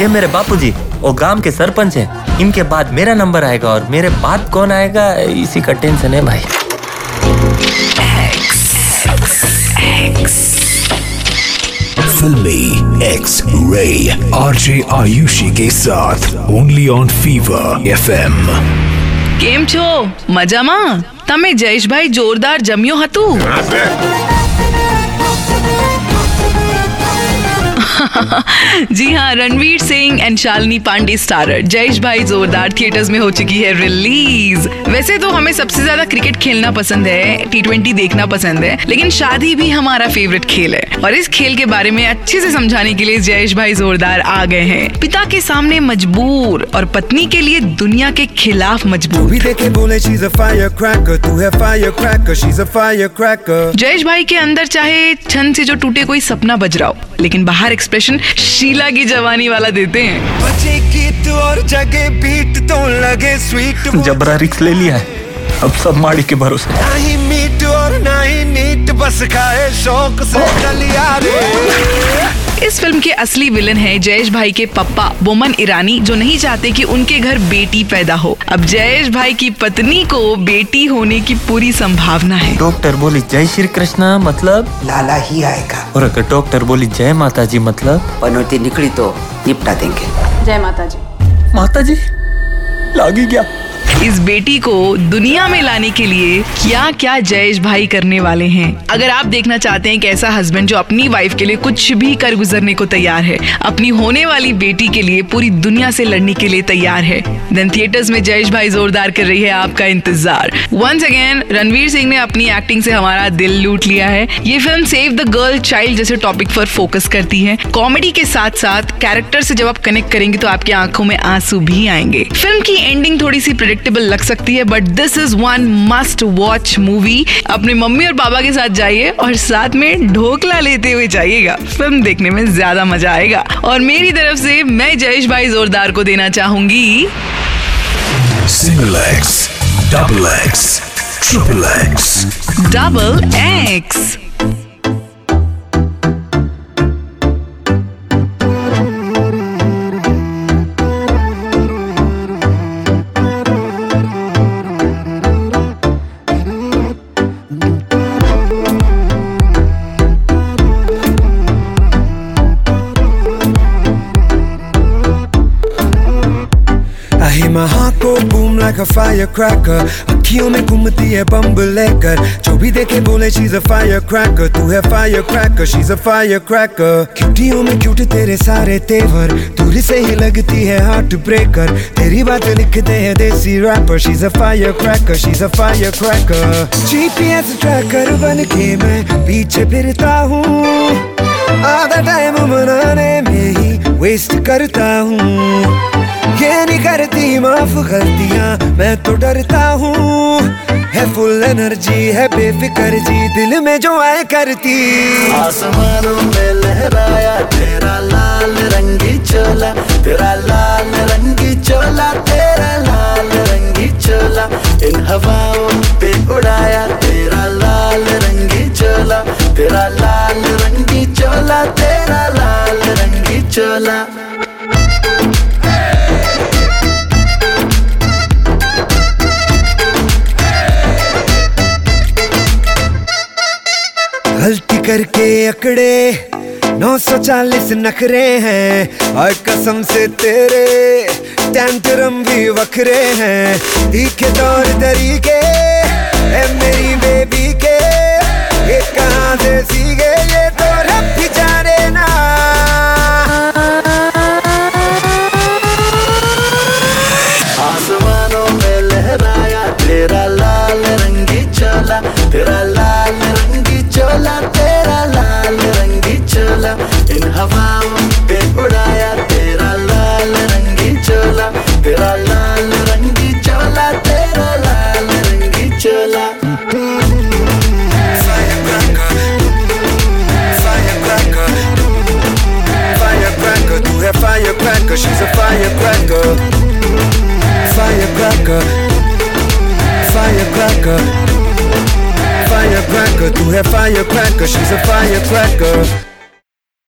ये मेरे बापूजी वो गांव के सरपंच हैं इनके बाद मेरा नंबर आएगा और मेरे बाद कौन आएगा इसी का टेंशन है भाई फिल्मी एक्स रे आरजे आयुषी के साथ ओनली ऑन फीवर एफएम કેમ છો મજામાં તમે જયેશભાઈ જોરદાર જમ્યો હતું जी हाँ Ranveer Singh and Shalini Pandey starrer Jayesh bhai Jordaar theatres में हो चुकी है रिलीज़ वैसे तो हमें सबसे ज़्यादा क्रिकेट खेलना पसंद है टी ट्वेंटी देखना पसंद है लेकिन शादी भी हमारा फेवरेट खेल है। और इस खेल के बारे में अच्छे से समझाने के लिए जयेश भाई जोरदार आ गए हैं। पिता के सामने मजबूर और पत्नी के लिए दुनिया के खिलाफ मजबूर। जयेश भाई के अंदर चाहे छन से जो टूटे कोई सपना बज रहा हो लेकिन बाहर एक्सप्रेशन शीला की जवानी वाला देते हैं। बचे गीत और जगे बीट तो लगे स्वीट जबरा रिक्स ले लिया है। अब सब माड़ी के भरोसे। नहीं मीट और नहीं नीट बस खाए शौक से चलिया रे इस फ़िल्म के असली विलन है जयेश भाई के पप्पा बोमन ईरानी जो नहीं चाहते कि उनके घर बेटी पैदा हो। अब जयेश भाई की पत्नी को बेटी होने की पूरी संभावना है। डॉक्टर बोली जय श्री कृष्णा मतलब? लाला ही आएगा। और अगर डॉक्टर बोली जय माता जी मतलब? पनौती निकली तो निपटा देंगे। जय माता जी माता जी लागी क्या? इस बेटी को दुनिया में लाने के लिए क्या क्या जयेश भाई करने वाले हैं? अगर आप देखना चाहते हैं कि ऐसा हस्बैंड जो अपनी वाइफ के लिए कुछ भी कर गुजरने को तैयार है, अपनी होने वाली बेटी के लिए पूरी दुनिया से लड़ने के लिए तैयार है देन थिएटर्स में जयेश भाई जोरदार कर रही है आपका इंतज़ार। वंस अगेन रणवीर सिंह ने अपनी एक्टिंग से हमारा दिल लूट लिया है। ये film save the girl child जैसे टॉपिक पर फोकस करती है। कॉमेडी के साथ साथ कैरेक्टर से जब आप कनेक्ट करेंगे तो आपकी आँखों में आँसू भी आएँगे। फ़िल्म की एंडिंग थोड़ी सी प्रिडिक्टेबल लग सकती है but this is one must watch movie अपने मम्मी और पापा के साथ जाइए और साथ में ढोकला लेते हुए जाइएगा। फ़िल्म देखने में ज़्यादा मज़ा आएगा। और मेरी तरफ़ से मैं जयेश भाई जोरदार को देना चाहूँगी। Single X double X triple X double X my heart go boom like a firecracker अखियों में घूमती है बम्ब लेकर जो भी देखे बोले she's a firecracker तू है firecracker she's a firecracker क्यूटियों में क्यूट तेरे सारे तेवर दूर से ही लगती है हार्ट ब्रेकर तेरी बातें लिखते हैं desi rapper she's a firecracker she's a firecracker GPS tracker बन के मैं पीछे फिरता हूँ टाइम मनाने में ही वेस्ट करता हूँ। ये नहीं करती, माफ़ गलतियाँ मैं तो डरता हूँ। है फुल एनर्जी है बेफिकर जी, दिल में जो आए करती। आसमानों में लहराया, तेरा लाल रंगी चोला, तेरा लाल रंगी चोला रंगी गलती करके अकड़े नौ सौ चालीस नखरे हैं। और कसम से तेरे टेंटरम भी वखरे हैं। तीखे तौर तरीके है मेरी बेबी के, ये कहाँ से सीखे Firecracker, firecracker, firecracker, तू है firecracker, she's a firecracker.